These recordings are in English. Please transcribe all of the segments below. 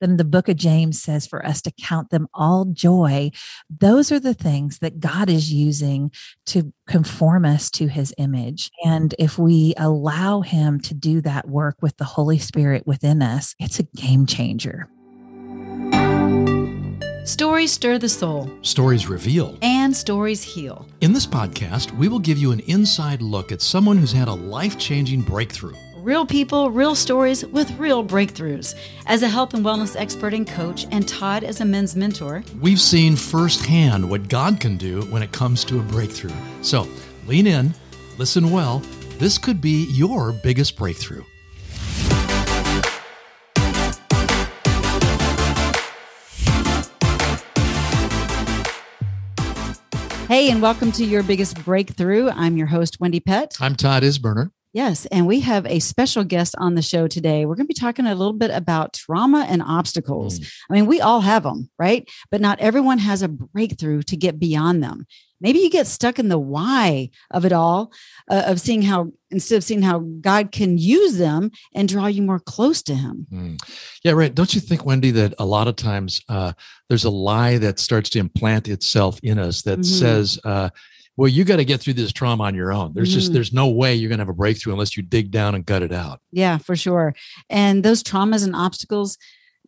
then the book of James says for us to count them all joy. Those are the things that God is using to conform us to his image. And if we allow him to do that work with the Holy Spirit within us, it's a game changer. Stories stir the soul. Stories reveal. And stories heal. In this podcast, we will give you an inside look at someone who's had a life changing breakthrough. Real people, real stories with real breakthroughs. As a health and wellness expert and coach, and Todd as a men's mentor, we've seen firsthand what God can do when it comes to a breakthrough. So lean in, listen well. This could be your biggest breakthrough. Hey, and welcome to Your Biggest Breakthrough. I'm your host, Wendy Pett. I'm Todd Isberner. Yes, and we have a special guest on the show today. We're going to be talking a little bit about trauma and obstacles. Mm. I mean, we all have them, right? But not everyone has a breakthrough to get beyond them. Maybe you get stuck in the why of it all, uh, of seeing how, instead of seeing how God can use them and draw you more close to Him. Mm. Yeah, right. Don't you think, Wendy, that a lot of times uh, there's a lie that starts to implant itself in us that mm-hmm. says, uh, well you got to get through this trauma on your own. There's mm. just there's no way you're going to have a breakthrough unless you dig down and gut it out. Yeah for sure. And those traumas and obstacles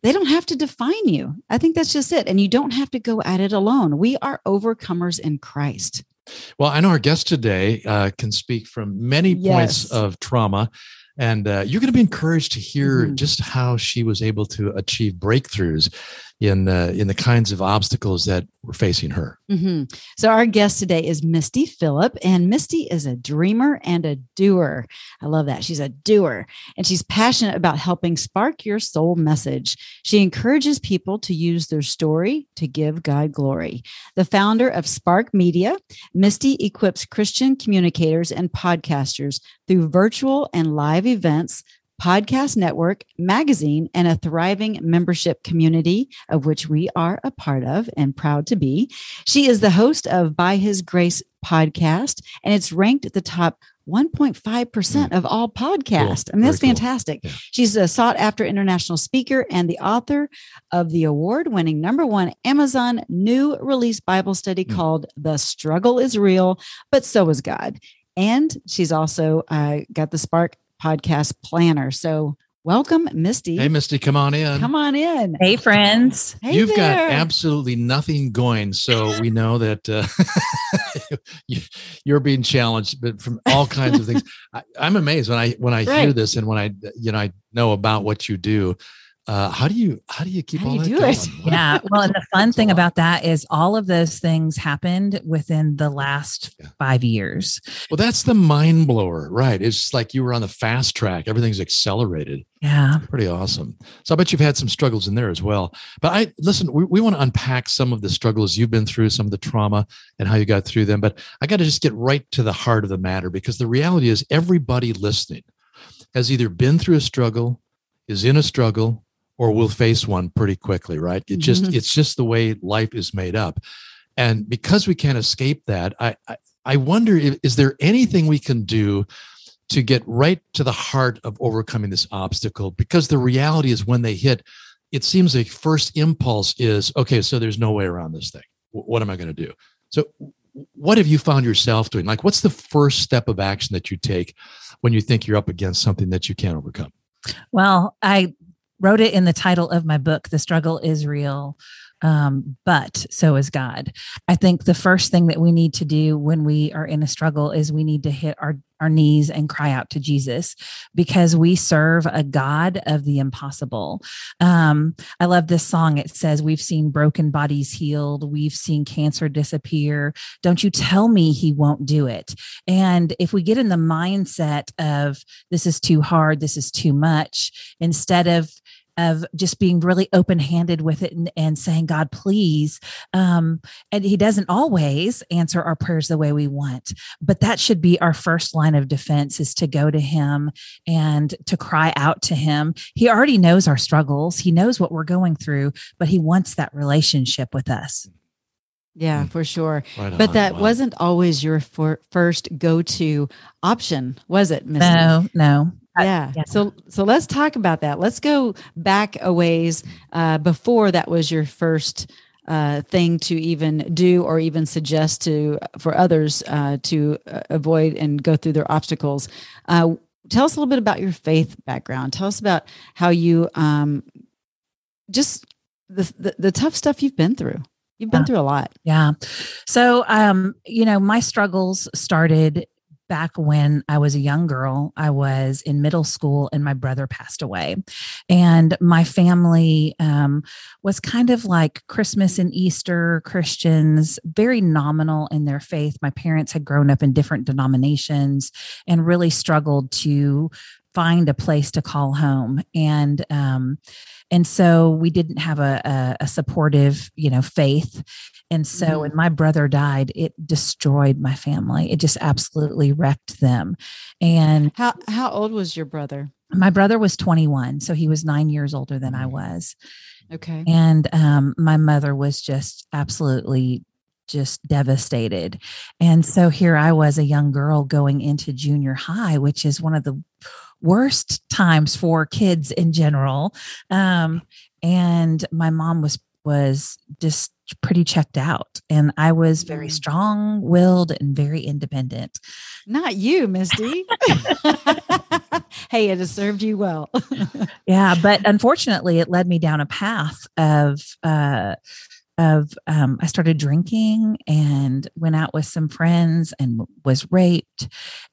they don't have to define you. I think that's just it and you don't have to go at it alone. We are overcomers in christ. Well i know our guest today uh, can speak from many yes. points of trauma and uh, you're going to be encouraged to hear mm-hmm. just how she was able to achieve breakthroughs in uh, in the kinds of obstacles that were facing her. Mm-hmm. So our guest today is Misty Phillip, and Misty is a dreamer and a doer. I love that she's a doer, and she's passionate about helping spark your soul message. She encourages people to use their story to give God glory. The founder of Spark Media, Misty equips Christian communicators and podcasters through virtual and live events podcast network, magazine, and a thriving membership community of which we are a part of and proud to be. She is the host of By His Grace podcast, and it's ranked at the top 1.5% mm. of all podcasts. Cool. I mean, that's Very fantastic. Cool. Yeah. She's a sought after international speaker and the author of the award winning number one Amazon new release Bible study mm. called The Struggle is Real, but So is God. And she's also uh, got the Spark podcast planner. So welcome, Misty. Hey, Misty, come on in. Come on in. Hey, friends. Hey You've there. got absolutely nothing going. So we know that uh, you, are being challenged, but from all kinds of things. I, am amazed when I when I right. hear this and when I you know I know about what you do uh, how do you how do you keep how all do you do going? it? yeah well and the fun thing about that is all of those things happened within the last yeah. five years. Well that's the mind blower right. It's like you were on the fast track everything's accelerated. Yeah. Pretty awesome. So i bet you've had some struggles in there as well. But i listen we, we want to unpack some of the struggles you've been through some of the trauma and how you got through them. But i got to just get right to the heart of the matter because the reality is everybody listening has either been through a struggle is in a struggle or we'll face one pretty quickly right? It just mm-hmm. it's just the way life is made up. And because we can't escape that i i, I wonder if, is there anything we can do to get right to the heart of overcoming this obstacle? Because the reality is when they hit it seems like first impulse is okay so there's no way around this thing. What am i going to do? So what have you found yourself doing? Like what's the first step of action that you take when you think you're up against something that you can't overcome? Well i wrote it in the title of my book the struggle is real um, but so is god i think the first thing that we need to do when we are in a struggle is we need to hit our our knees and cry out to Jesus because we serve a God of the impossible. Um, I love this song. It says, We've seen broken bodies healed, we've seen cancer disappear. Don't you tell me he won't do it. And if we get in the mindset of this is too hard, this is too much, instead of of just being really open handed with it and, and saying, God, please. Um, and He doesn't always answer our prayers the way we want, but that should be our first line of defense is to go to Him and to cry out to Him. He already knows our struggles, He knows what we're going through, but He wants that relationship with us. Yeah, mm. for sure. Right but that wow. wasn't always your for, first go-to option, was it, Miss? No, no. Yeah. yeah. So so let's talk about that. Let's go back a ways uh, before that was your first uh, thing to even do or even suggest to for others uh, to uh, avoid and go through their obstacles. Uh, tell us a little bit about your faith background. Tell us about how you um, just the, the, the tough stuff you've been through. You've been yeah. through a lot. Yeah. So, um, you know, my struggles started back when I was a young girl. I was in middle school and my brother passed away. And my family um, was kind of like Christmas and Easter Christians, very nominal in their faith. My parents had grown up in different denominations and really struggled to find a place to call home. And um, and so we didn't have a, a, a supportive you know faith. And so mm-hmm. when my brother died it destroyed my family. It just absolutely wrecked them. And how how old was your brother? My brother was 21 so he was nine years older than i was. Okay. And um, my mother was just absolutely just devastated. And so here I was, a young girl going into junior high, which is one of the worst times for kids in general. Um, and my mom was was just pretty checked out and i was very mm. strong willed and very independent not you misty hey it has served you well yeah but unfortunately it led me down a path of uh of um, I started drinking and went out with some friends and was raped.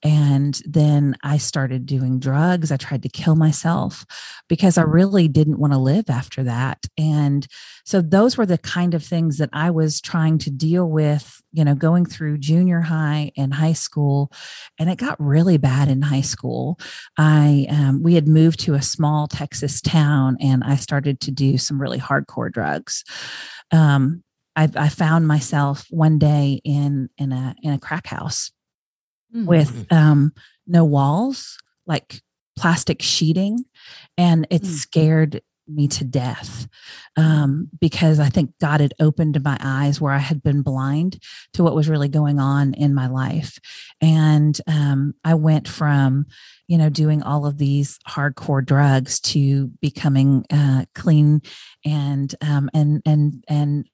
And then I started doing drugs. I tried to kill myself because I really didn't want to live after that. And so those were the kind of things that I was trying to deal with, you know, going through junior high and high school. And it got really bad in high school. I, um, we had moved to a small Texas town and I started to do some really hardcore drugs um, I, I, found myself one day in in a in a crack house mm-hmm. with um, no walls, like plastic sheeting, and it mm-hmm. scared me to death um, because I think God had opened my eyes where I had been blind to what was really going on in my life. And um, I went from, you know, doing all of these hardcore drugs to becoming uh, clean and um, and and and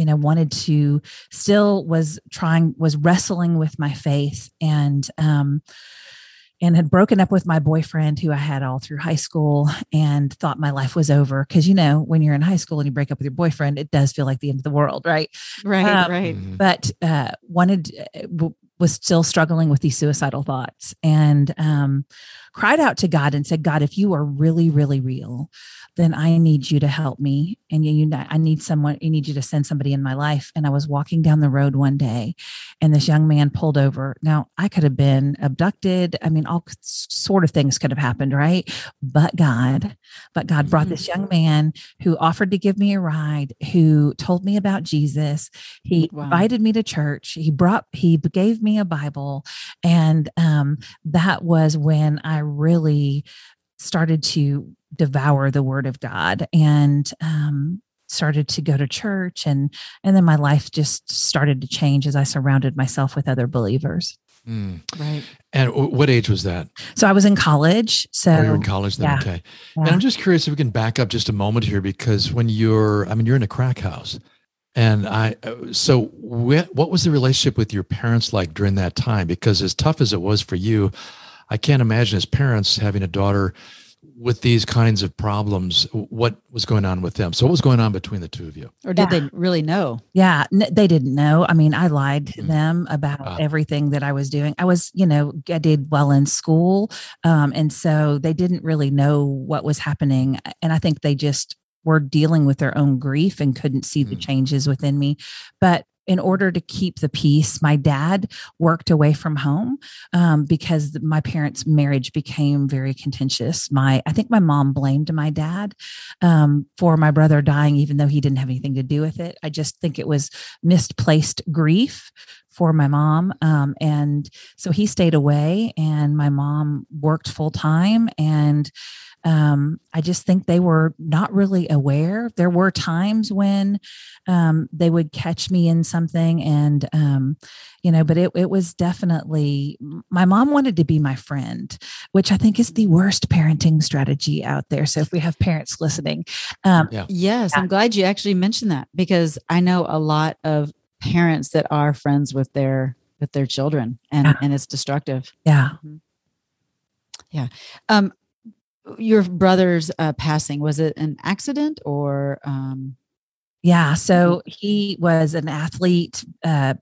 you know wanted to still was trying was wrestling with my faith and um and had broken up with my boyfriend who I had all through high school and thought my life was over. Cause you know, when you're in high school and you break up with your boyfriend, it does feel like the end of the world. Right. Right. Um, right. Mm-hmm. But, uh, wanted, uh, was still struggling with these suicidal thoughts and um, cried out to God and said, God, if you are really, really real, then I need you to help me. And you, you, I need someone, I need you to send somebody in my life. And I was walking down the road one day and this young man pulled over. Now, I could have been abducted. I mean, all sort of things could have happened, right? But God, but God brought this young man who offered to give me a ride, who told me about Jesus. He wow. invited me to church. He brought, he gave me a Bible. And um, that was when I really started to devour the word of God and um, started to go to church and and then my life just started to change as I surrounded myself with other believers. Mm. Right. And what age was that? So I was in college. So oh, you're in college then. Yeah. Okay. Yeah. And I'm just curious if we can back up just a moment here because when you're, I mean, you're in a crack house. And I, uh, so what, what was the relationship with your parents like during that time? Because as tough as it was for you, I can't imagine as parents having a daughter with these kinds of problems. What was going on with them? So what was going on between the two of you? Or did yeah. they really know? Yeah n- they didn't know. I mean i lied to mm. them about uh, everything that i was doing. I was you know i did well in school um, and so they didn't really know what was happening and i think they just were dealing with their own grief and couldn't see mm. the changes within me. But in order to keep the peace, my dad worked away from home um, because my parents' marriage became very contentious. My, I think my mom blamed my dad um, for my brother dying, even though he didn't have anything to do with it. I just think it was misplaced grief for my mom. Um, and so he stayed away, and my mom worked full time. And um, I just think they were not really aware. There were times when um, they would catch me in something, and um, you know, but it it was definitely my mom wanted to be my friend, which I think is the worst parenting strategy out there. So if we have parents listening, um, yeah. yes, yeah. I'm glad you actually mentioned that because I know a lot of parents that are friends with their with their children and yeah. and it's destructive yeah mm-hmm. yeah um your brother's uh, passing was it an accident or um yeah. So he was an athlete, uh,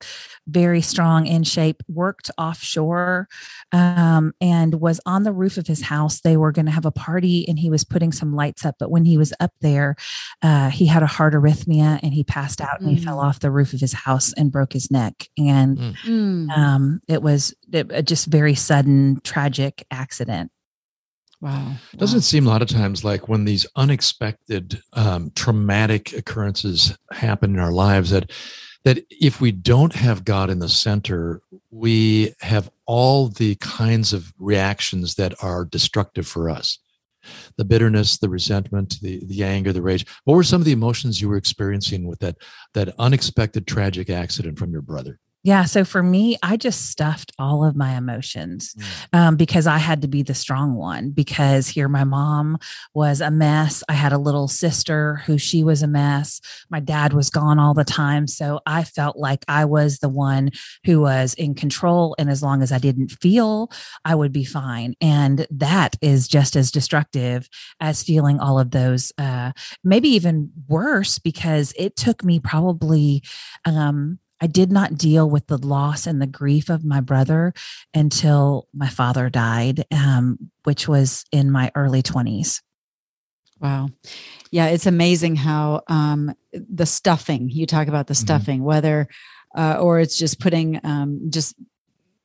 very strong in shape, worked offshore, um, and was on the roof of his house. They were going to have a party and he was putting some lights up. But when he was up there, uh, he had a heart arrhythmia and he passed out and he fell mm. off the roof of his house and broke his neck. And mm. mm. um, it was it, just very sudden, tragic accident. Wow. Doesn't wow. seem a lot of times like when these unexpected um, traumatic occurrences happen in our lives that that if we don't have God in the center, we have all the kinds of reactions that are destructive for us. The bitterness, the resentment, the, the anger, the rage. What were some of the emotions you were experiencing with that that unexpected tragic accident from your brother? Yeah. So for me, I just stuffed all of my emotions mm. um, because I had to be the strong one. Because here, my mom was a mess. I had a little sister who she was a mess. My dad was gone all the time. So I felt like I was the one who was in control. And as long as I didn't feel, I would be fine. And that is just as destructive as feeling all of those, uh, maybe even worse, because it took me probably. Um, I did not deal with the loss and the grief of my brother until my father died, um, which was in my early 20s. Wow. Yeah, it's amazing how um, the stuffing, you talk about the mm-hmm. stuffing, mm-hmm. whether, uh, or it's just putting, um, just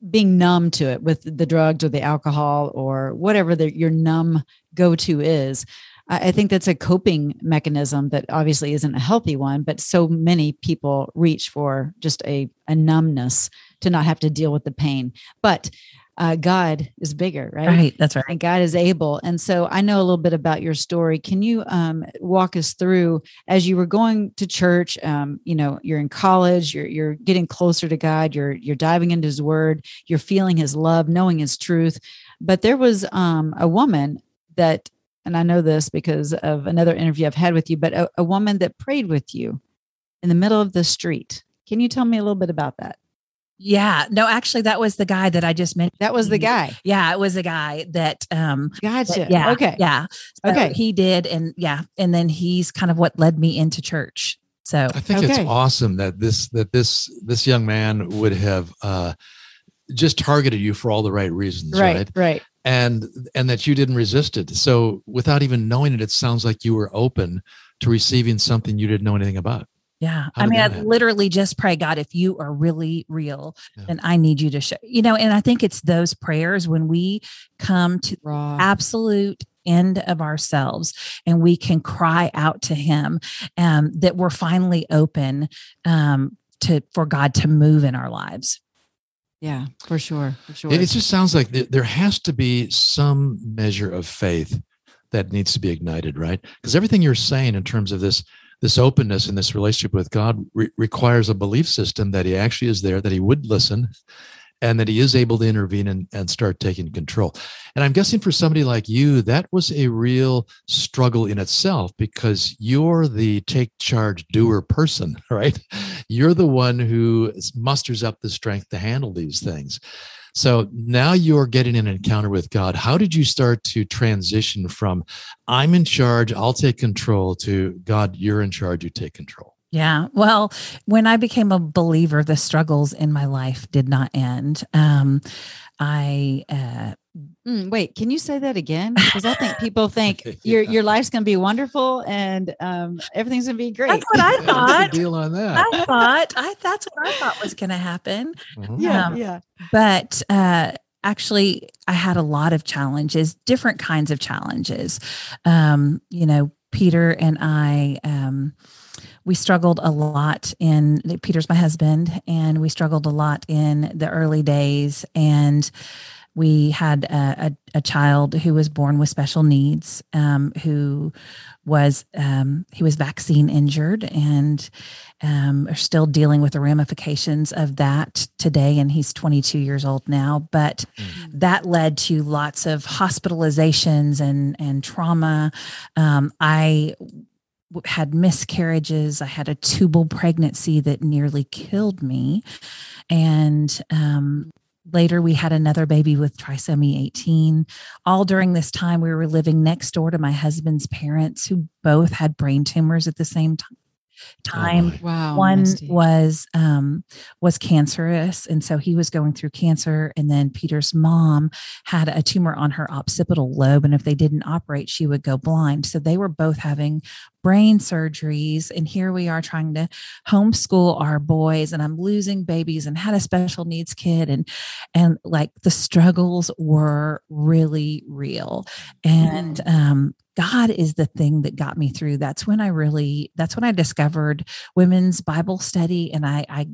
being numb to it with the drugs or the alcohol or whatever the, your numb go to is. I think that's a coping mechanism that obviously isn't a healthy one, but so many people reach for just a, a numbness to not have to deal with the pain. But uh, God is bigger, right? Right. That's right. And God is able. And so I know a little bit about your story. Can you um, walk us through as you were going to church? Um, you know, you're in college. You're you're getting closer to God. You're you're diving into His Word. You're feeling His love, knowing His truth. But there was um, a woman that and I know this because of another interview I've had with you, but a, a woman that prayed with you in the middle of the street. Can you tell me a little bit about that? Yeah, no, actually, that was the guy that I just mentioned. That was the guy. Yeah, it was a guy that. um Gotcha. That, yeah. Okay. Yeah. So okay. He did, and yeah, and then he's kind of what led me into church. So I think okay. it's awesome that this that this this young man would have uh just targeted you for all the right reasons, right? Right. right and and that you didn't resist it. So without even knowing it it sounds like you were open to receiving something you didn't know anything about. Yeah. I mean i literally just pray god if you are really real yeah. then i need you to show you know and i think it's those prayers when we come to Raw. absolute end of ourselves and we can cry out to him um, that we're finally open um, to for god to move in our lives yeah, for sure. For sure. It just sounds like there has to be some measure of faith that needs to be ignited, right? Because everything you're saying in terms of this this openness and this relationship with God re- requires a belief system that He actually is there, that He would listen, and that he is able to intervene and, and start taking control. And I'm guessing for somebody like you, that was a real struggle in itself because you're the take charge doer person, right? You're the one who musters up the strength to handle these things. So now you're getting an encounter with God. How did you start to transition from I'm in charge, I'll take control to God, you're in charge, you take control? Yeah. Well, when I became a believer, the struggles in my life did not end. Um, I uh, Mm, wait, can you say that again? Because I think people think your Yeah. your life's going to be wonderful and um, everything's going to be great. That's what I What's the thought. deal on that? I thought I that's what I thought was going to happen. Mhm. yeah, Um, yeah. but uh actually i had a lot of challenges different kinds of challenges um you know peter and i um we struggled a lot in peter's my husband and we struggled a lot in the early days. And we had a, a, a child who was born with special needs um, who was um, he was vaccine injured and um, are still dealing with the ramifications of that today. And he's 22 years old now. But Mm. that led to lots of hospitalizations and and trauma. Um, i had miscarriages. I had a tubal pregnancy that nearly killed me. And um, later we had another baby with trisomy 18 all during this time we were living next door to my husband's parents who both had brain tumors at the same ti- time my. Wow. one Misty. was um was cancerous and so he was going through cancer and then peter's mom had a tumor on her occipital lobe and if they didn't operate she would go blind so they were both having brain surgeries and here we are trying to homeschool our boys and i'm losing babies and had a special needs kid and and like the struggles were really real and um God is the thing that got me through. That's when I really, that's when I discovered women's Bible study and I, I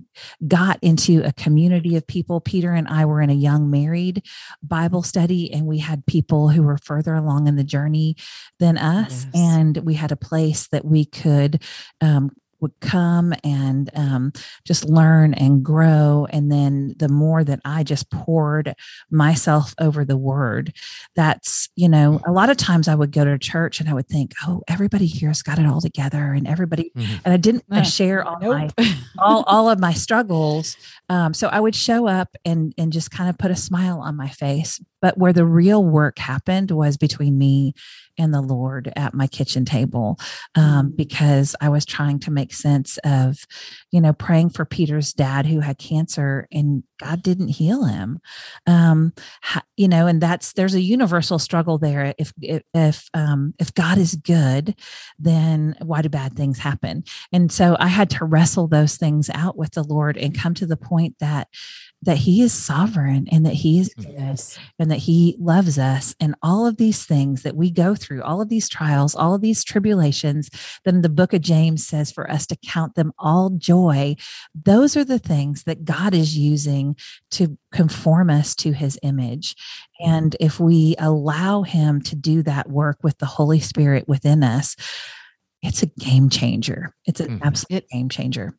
got into a community of people. Peter and I were in a young married Bible study and we had people who were further along in the journey than us. Yes. And we had a place that we could, um, would come and um, just learn and grow. And then the more that I just poured myself over the word, that's, you know, a lot of times I would go to church and I would think, oh, everybody here's got it all together and everybody, Mhm. and I didn't want to share all my all, all of my struggles. Um, so I would show up and and just kind of put a smile on my face. But where the real work happened was between me and the Lord at my kitchen table, um, Mm. because I was trying to make sense of, you know, praying for Peter's dad who had cancer and God didn't heal him. Um, you know, and that's there's a universal struggle there. If if if, um, if God is good, then why do bad things happen? And so I had to wrestle those things out with the Lord and come to the point that that he is sovereign and that he is good yes. and that he loves us and all of these things that we go through all of these trials all of these tribulations then the book of james says for us to count them all joy. Those are the things that god is using to conform us to his image. And if we allow him to do that work with the holy spirit within us it's a game changer. It's an Mhm. absolute game changer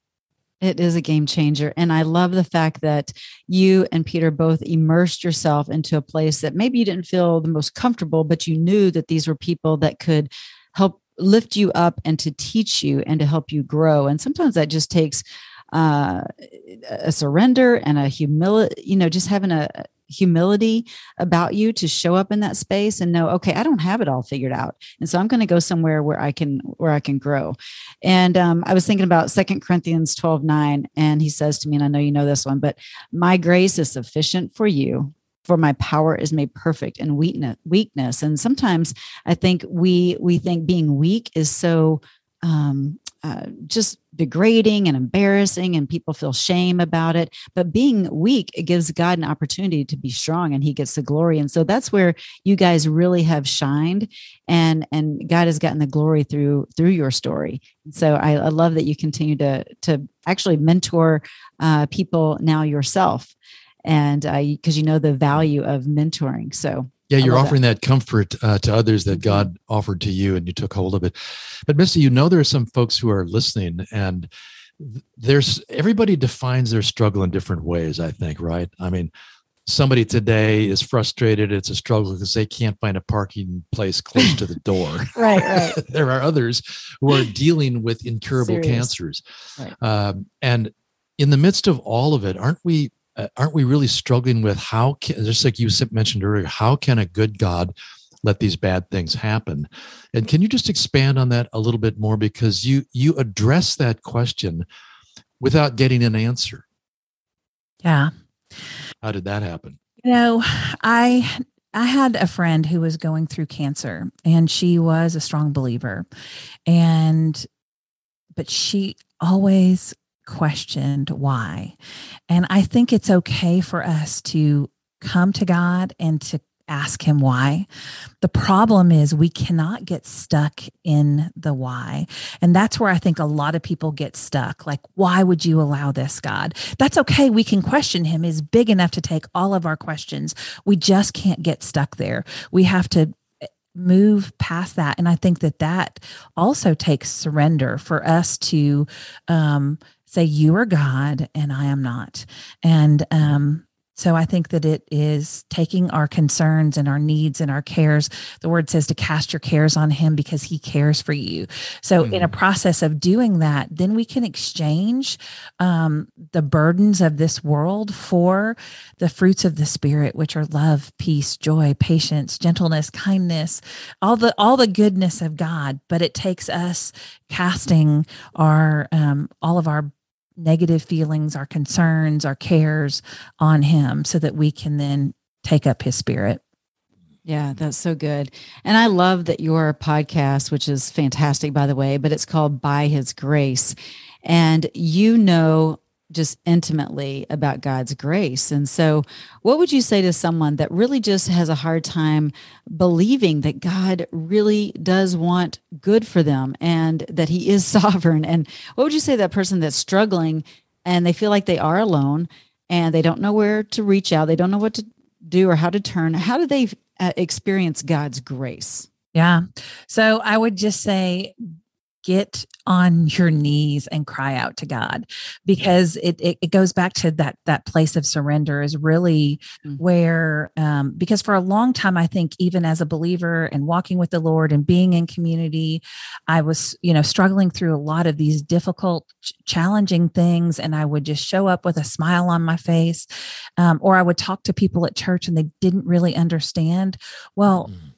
It is a game changer. And I love the fact that you and Peter both immersed yourself into a place that maybe you didn't feel the most comfortable, but you knew that these were people that could help lift you up and to teach you and to help you grow. And sometimes that just takes uh, a surrender and a humility, you know, just having a humility about you to show up in that space and know, okay, I don't have it all figured out. And so I'm going to go somewhere where I can, where I can grow. And um, I was thinking about Second Corinthians 12, 9, and he says to me, and I know you know this one, but my grace is sufficient for you. For my power is made perfect in weakness. Weakness, and sometimes I think we we think being weak is so um, uh, just degrading and embarrassing, and people feel shame about it. But being weak, it gives God an opportunity to be strong, and He gets the glory. And so that's where you guys really have shined, and and God has gotten the glory through through your story. So I, I love that you continue to to actually mentor uh, people now yourself, and because you know the value of mentoring. So Yeah, you're love that. offering that, comfort uh, to others that Mhm. God offered to you and you took hold of it. But Misty, you know there are some folks who are listening and there's everybody defines their struggle in different ways, I think, right? I mean, somebody today is frustrated, it's a struggle because they can't find a parking place close to the door. right, right, there are others who are dealing with incurable Serious. cancers. Right. Um, and in the midst of all of it, aren't we uh, aren't we really struggling with how can, just like you mentioned earlier, how can a good God let these bad things happen? And can you just expand on that a little bit more because you you address that question without getting an answer. yeah How did that happen? You know, I I had a friend who was going through cancer and she was a strong believer. And, but she always questioned why. And I think it's okay for us to come to God and to ask him why. The problem is we cannot get stuck in the why. And that's where I think a lot of people get stuck. Like, why would you allow this, God? That's okay. We can question him is big enough to take all of our questions. We just can't get stuck there. We have to eh, move past that and i think that that also takes surrender for us to um, say you are god and i am not and um, so I think that it is taking our concerns and our needs and our cares. The word says to cast your cares on him because he cares for you. So mm. in a process of doing that, then we can exchange um, the burdens of this world for the fruits of the spirit, which are love, peace, joy, patience, gentleness, kindness, all the all the goodness of God. But it takes us casting our um, all of our negative feelings, our concerns, our cares on Him so that we can then take up His Spirit. Yeah, that's so good. And I love that your podcast, which is fantastic, by the way, but it's called By His Grace. And you know just intimately about God's grace. And so, what would you say to someone that really just has a hard time believing that God really does want good for them and that He is sovereign? And what would you say to that person that's struggling and they feel like they are alone and they don't know where to reach out, they don't know what to do or how to turn? How do they uh, experience God's grace? Yeah. So I would just say get on your knees and cry out to God because it, it, it goes back to that that place of surrender is really mm-hmm. where um, because for a long time I think even as a believer and walking with the Lord and being in community I was you know struggling through a lot of these difficult ch- challenging things and I would just show up with a smile on my face um, or I would talk to people at church and they didn't really understand. Well mm-hmm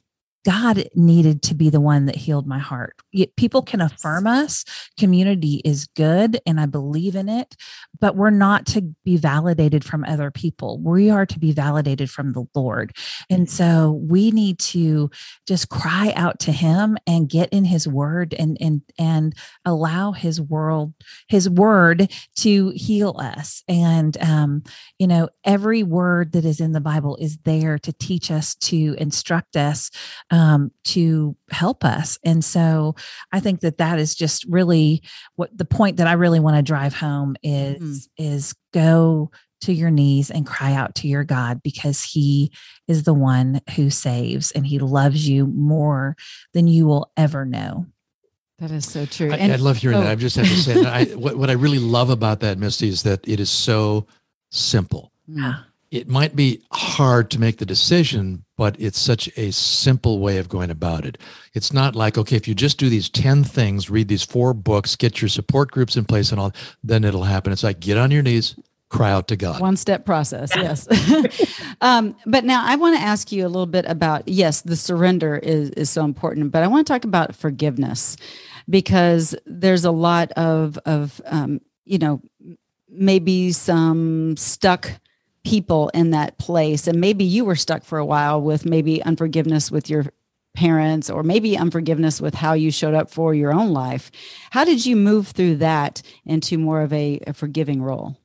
God needed to be the one that healed my heart. People can affirm us. Community is good and I believe in it, but we're not to be validated from other people. We are to be validated from the Lord. And so we need to just cry out to him and get in his word and and and allow his world his word to heal us. And um you know every word that is in the Bible is there to teach us to instruct us um, to help us. And so I think that that is just really what the point that I really want to drive home is mm-hmm. is go to your knees and cry out to your God because he is the one who saves and he loves you more than you will ever know. That is so true. I, and, I love hearing oh. that. I just have to say, I, what, what I really love about that, Misty, is that it is so simple. Yeah it might be hard to make the decision, but it's such a simple way of going about it. It's not like, okay, if you just do these 10 things, read these four books, get your support groups in place and all, then it'll happen. It's like, get on your knees, cry out to God. One step process, yes. um, but now I want to ask you a little bit about yes, the surrender is, is so important, but I want to talk about forgiveness because there's a lot of, of um, you know, maybe some stuck people in that place. And maybe you were stuck for a while with maybe unforgiveness with your parents or maybe unforgiveness with how you showed up for your own life. How did you move through that into more of a, a forgiving role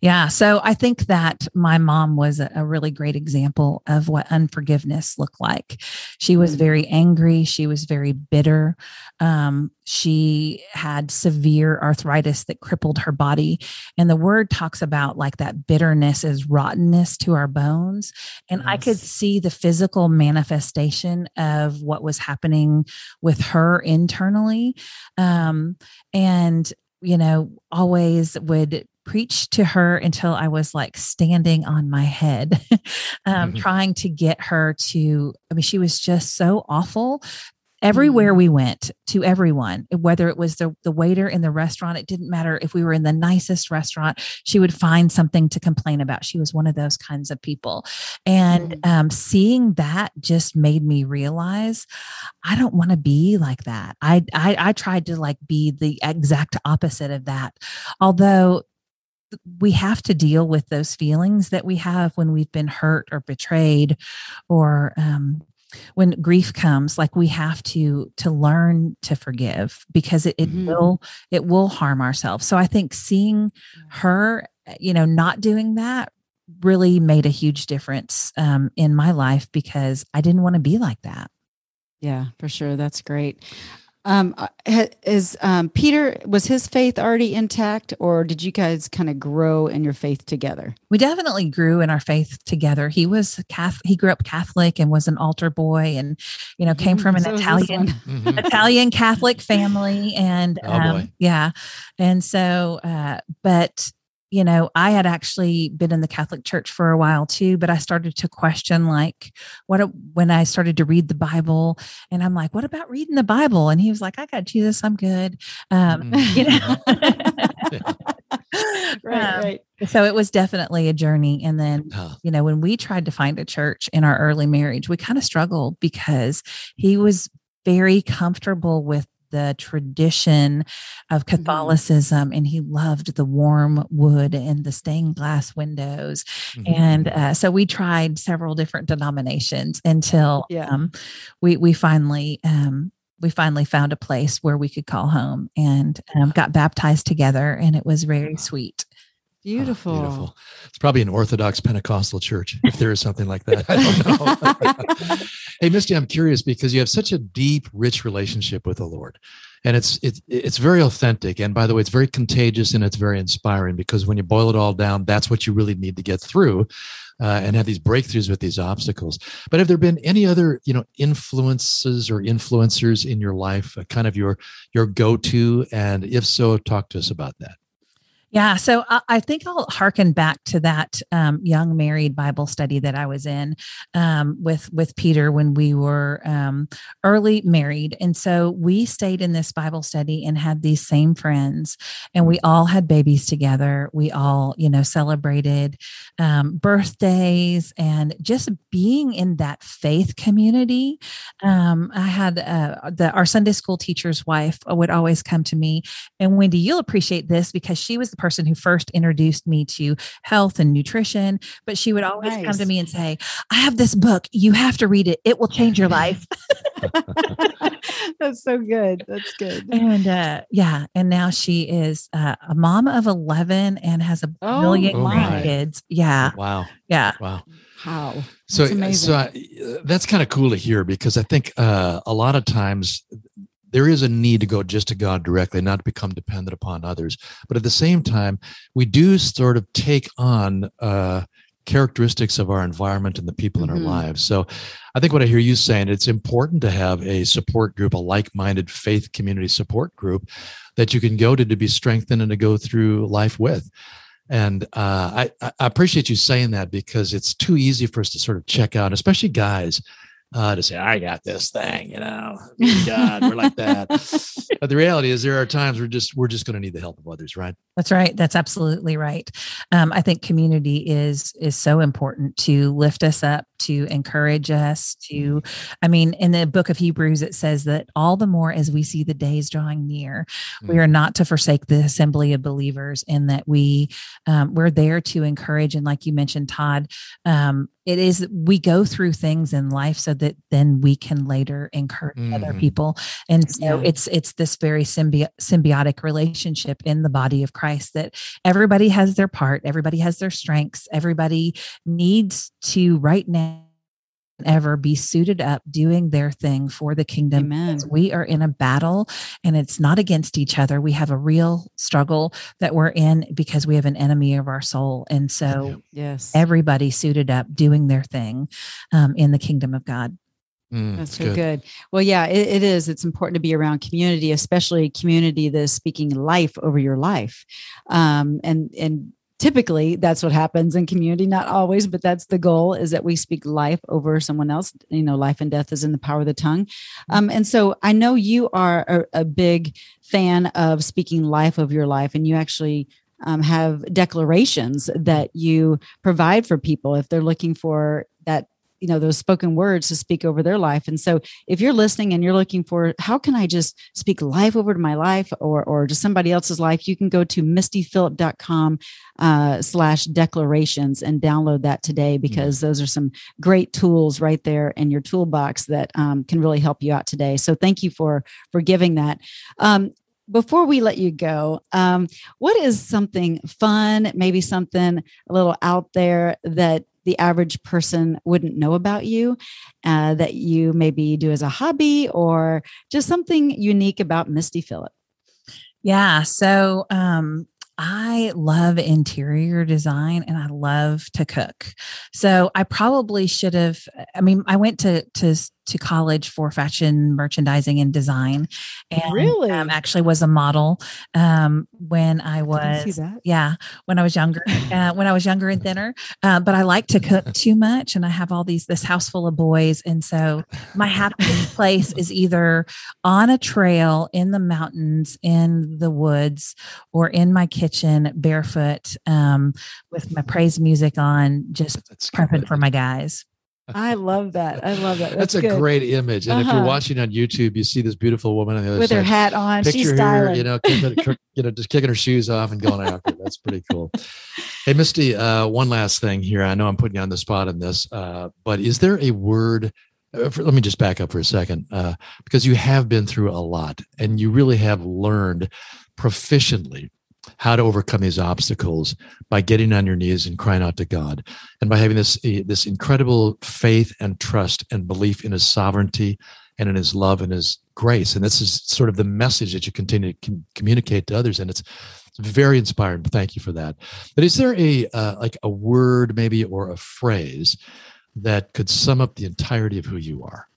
yeah. So I think that my mom was a, really great example of what unforgiveness looked like. She was mm. very angry. She was very bitter. Um, she had severe arthritis that crippled her body. And the word talks about like that bitterness is rottenness to our bones. And yes. I could see the physical manifestation of what was happening with her internally. Um, and you know, always would preached to her until I was like standing on my head, um, mm-hmm. trying to get her to. I mean, she was just so awful. Everywhere mm-hmm. we went to everyone, whether it was the, the waiter in the restaurant, it didn't matter if we were in the nicest restaurant, she would find something to complain about. She was one of those kinds of people. And mm-hmm. um, seeing that just made me realize I don't want to be like that. I, I I tried to like be the exact opposite of that. Although we have to deal with those feelings that we have when we've been hurt or betrayed or um, when grief comes like we have to to learn to forgive because it, it Mhm. will it will harm ourselves so i think seeing her you know not doing that really made a huge difference um, in my life because i didn't want to be like that Yeah, for sure. That's great. Um, uh, is um, Peter was his faith already intact, or did you guys kind of grow in your faith together? we definitely grew in our faith together he was catholic he grew up catholic and was an altar boy and you know came from an So italian one. Mhm. Italian Catholic family, and Oh, um, yeah, and so, uh, but you know, I had actually been in the Catholic Church for a while too, but I started to question like, what when I started to read the Bible, and I'm like, what about reading the Bible? And he was like, I got Jesus, I'm good. Um, Mhm. you know. right, Um, right. So it was definitely a journey, and then Ah, you know, when we tried to find a church in our early marriage, we kind of struggled because he was very comfortable with the tradition of Catholicism and he loved the warm wood and the stained glass windows. mhm. And uh, so we tried several different denominations until Yeah. um, we, we finally, um, we finally found a place where we could call home and um, got baptized together and it was very sweet. Ah, Beautiful. beautiful. It's probably an Orthodox Pentecostal church, if there is something like that. I don't know. hey, Misty, I'm curious because you have such a deep, rich relationship with the Lord, and it's it's it's very authentic. And by the way, it's very contagious and it's very inspiring because when you boil it all down, that's what you really need to get through. Uh, and have these breakthroughs with these obstacles. But have there been any other, you know, influences or influencers in your life, uh, kind of your your go to? And if so, talk to us about that. Yeah, so I, I think I'll harken back to that um, young married Bible study that I was in um, with with Peter when we were um, early married, and so we stayed in this Bible study and had these same friends, and we all had babies together. We all, you know, celebrated um, birthdays and just being in that faith community. Um, I had uh, the our Sunday school teacher's wife would always come to me and Wendy, you'll appreciate this because she was the person who first introduced me to health and nutrition. But she would always come to me and say, I have this book. You have to read it. It will change your life. That's so good. That's good. and uh, yeah. And now she is uh, a mom of 11 and has a Oh, million Oh, kids. Yeah. Wow, Yeah. wow. How? so That's amazing. so I, uh, that's kind of cool to hear because i think uh, a lot of times there is a need to go just to god directly not to become dependent upon others. But at the same time we do sort of take on uh, characteristics of our environment and the people in Mhm. our lives. So i think what i hear you saying it's important to have a support group a like-minded faith community support group that you can go to to be strengthened and to go through life with. And uh, I, I appreciate you saying that because it's too easy for us to sort of check out, especially guys, uh, to say, I got this thing, you know, God, we're like that. But the reality is there are times we're just, we're just going to need the help of others, right? That's right. That's absolutely right. Um, I think community is is so important to lift us up, to encourage us. To, I mean, in the book of Hebrews, it says that all the more as we see the days drawing near, we Mm. are not to forsake the assembly of believers, and that we um, we're there to encourage. And like you mentioned, Todd, um, it is we go through things in life so that then we can later encourage other Mhm. people. And so Yeah. it's it's this very symbi- symbiotic relationship in the body of Christ that everybody has their part, everybody has their strengths, everybody needs to right now ever be suited up doing their thing for the kingdom Amen. we are in a battle and it's not against each other we have a real struggle that we're in because we have an enemy of our soul and so Yes. everybody suited up doing their thing um, in the kingdom of god Mm, That's it's so good. Well, yeah, it, it is. It's important to be around community, especially community that is speaking life over your life. Um, and and typically that's what happens in community. Not always, but that's the goal: is that we speak life over someone else. You know, life and death is in the power of the tongue. Um, and so I know you are a, a big fan of speaking life of your life, and you actually. Um, have declarations that you provide for people if they're looking for that you know those spoken words to speak over their life. And so if you're listening and you're looking for how can i just speak life over to my life or or to somebody else's life you can go to mistyphillip.com uh, slash declarations and download that today because mm-hmm. those are some great tools right there in your toolbox that um, can really help you out today. So thank you for for giving that. Um, before we let you go, um, what is something fun, maybe something a little out there that the average person wouldn't know about you uh, that you maybe do as a hobby or just something unique about Misty Phillip? Yeah. So, um, I love interior design and I love to cook. So I probably should have I mean I went to to to college for fashion merchandising and design. And really? um, actually was a model um, when I was I yeah when I was younger uh, when I was younger and thinner. Uh, but I like to cook too much and I have all these this house full of boys and so my happy place is either on a trail in the mountains in the woods or in my kitchen barefoot um, with my praise music on just prepping for my guys I love that. I love that. That's, That's a good. great image. And uh-huh. if you're uh-huh. watching on YouTube, you see this beautiful woman on the other with side. her hat on. Picture She's her, you know, you know, just kicking her shoes off and going after. That's pretty cool. Hey, Misty, uh, one last thing here. I know I'm putting you on the spot in this, uh, but is there a word? Uh, for, let me just back up for a second, uh, because you have been through a lot, and you really have learned proficiently how to overcome these obstacles by getting on your knees and crying out to God, and by having this eh, this incredible faith and trust and belief in His sovereignty and in His love and His grace. And this is sort of the message that you continue to com- communicate to others, and it's, it's very inspiring. Thank you for that. But is there a uh, like a word maybe or a phrase that could sum up the entirety of who you are?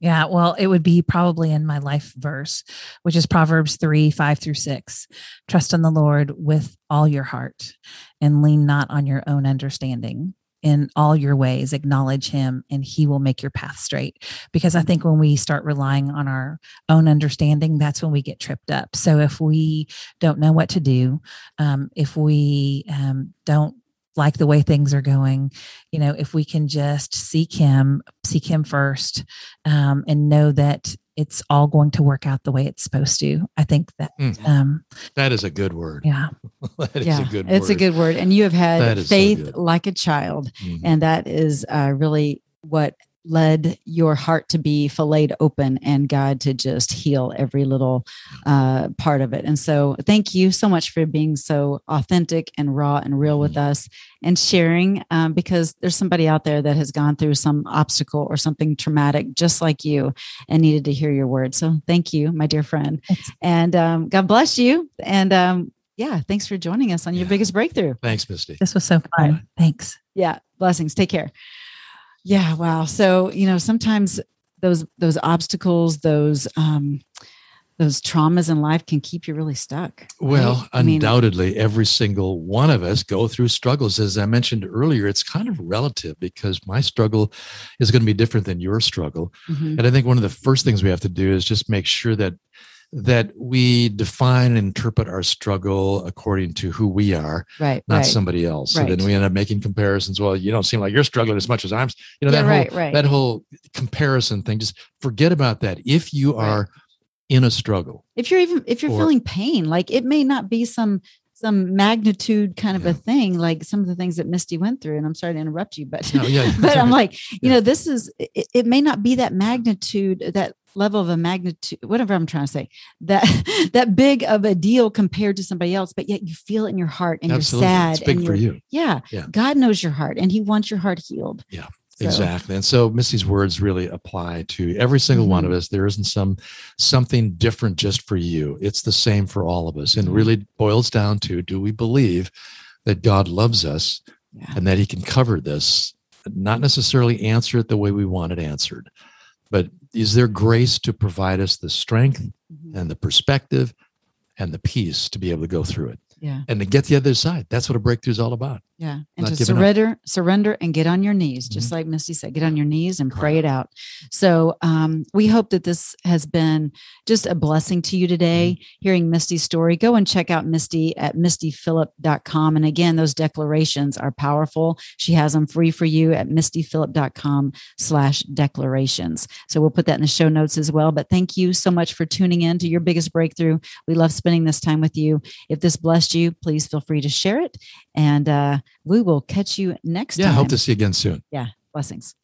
Yeah, well, it would be probably in my life verse, which is Proverbs 3 5 through 6. Trust in the Lord with all your heart and lean not on your own understanding. In all your ways, acknowledge him and he will make your path straight. Because I think when we start relying on our own understanding, that's when we get tripped up. So if we don't know what to do, um, if we um, don't like the way things are going you know if we can just seek him seek him first um, and know that it's all going to work out the way it's supposed to i think that mm. um, that is a good word yeah that yeah, a good it's word. a good word and you have had faith so like a child mm-hmm. and that is uh, really what led your heart to be filleted open and God to just heal every little uh, part of it. And so, thank you so much for being so authentic and raw and real with mm-hmm. us and sharing um, because there's somebody out there that has gone through some obstacle or something traumatic just like you and needed to hear your words. So, thank you, my dear friend. And um, God bless you. And um, yeah, thanks for joining us on your biggest breakthrough. Thanks, Misty. This was so fun. Thanks. Yeah, blessings. Take care. Yeah, wow. So, you know, sometimes those those obstacles, those um those traumas in life can keep you really stuck. Right? Well, I undoubtedly mean, every single one of us go through struggles as I mentioned earlier. It's kind of relative because my struggle is going to be different than your struggle. Mm-hmm. And I think one of the first things we have to do is just make sure that that we define and interpret our struggle according to who we are, right? Not right. somebody else. Right. So then we end up making comparisons. Well, you don't seem like you're struggling as much as I'm. You know that yeah, whole right, that whole comparison thing. Just forget about that. If you are in a struggle, if you're even if you're or, feeling pain, like it may not be some some magnitude kind of yeah. a thing like some of the things that misty went through and i'm sorry to interrupt you but no, yeah. but i'm like you yeah. know this is it, it, may not be that magnitude that level of a magnitude whatever i'm trying to say that that big of a deal compared to somebody else but yet you feel it in your heart and Absolutely. you're sad it's big and for you yeah, yeah god knows your heart and he wants your heart healed yeah so. Exactly. And so Missy's words really apply to every single mm-hmm. one of mm-hmm. us. There isn't some something different just for you. It's the same for all of us. And mm-hmm. really boils down to do we believe that God loves us yeah. and that he can cover this, not necessarily answer it the way we want it answered, but is there grace to provide us the strength mm-hmm. and the perspective and the peace to be able to go through it? Yeah. And to get the other side. That's what a breakthrough is all about. Yeah. And to giving up. surrender, surrender and get on your knees, just Mhm. like Misty said, get on your knees and pray it out. So um, we hope that this has been just a blessing to you today, Mm-hmm. hearing Misty's story. Go and check out Misty at mistyphillip.com. And again, those declarations are powerful. She has them free for you at mistyphillip.com slash declarations. So we'll put that in the show notes as well. But thank you so much for tuning in to your biggest breakthrough. We love spending this time with you. If this blessed you, please feel free to share it. And uh, we will catch you next Yeah, time. Yeah, hope to see you again soon. Yeah, blessings.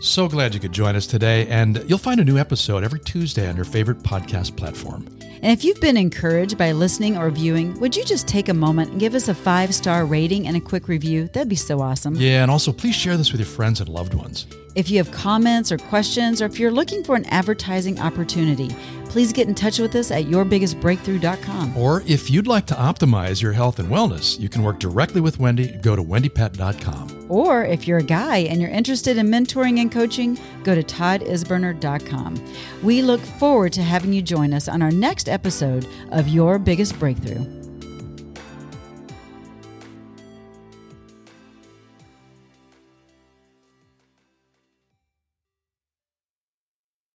So glad you could join us today. And you'll find a new episode every Tuesday on your favorite podcast platform. And if you've been encouraged by listening or viewing, would you just take a moment and give us a five star rating and a quick review? That'd be so awesome. Yeah, and also please share this with your friends and loved ones. If you have comments or questions, or if you're looking for an advertising opportunity, please get in touch with us at yourbiggestbreakthrough.com. Or if you'd like to optimize your health and wellness, you can work directly with Wendy. Go to wendypet.com. Or if you're a guy and you're interested in mentoring and coaching, go to toddisberner.com. We look forward to having you join us on our next episode of Your Biggest Breakthrough.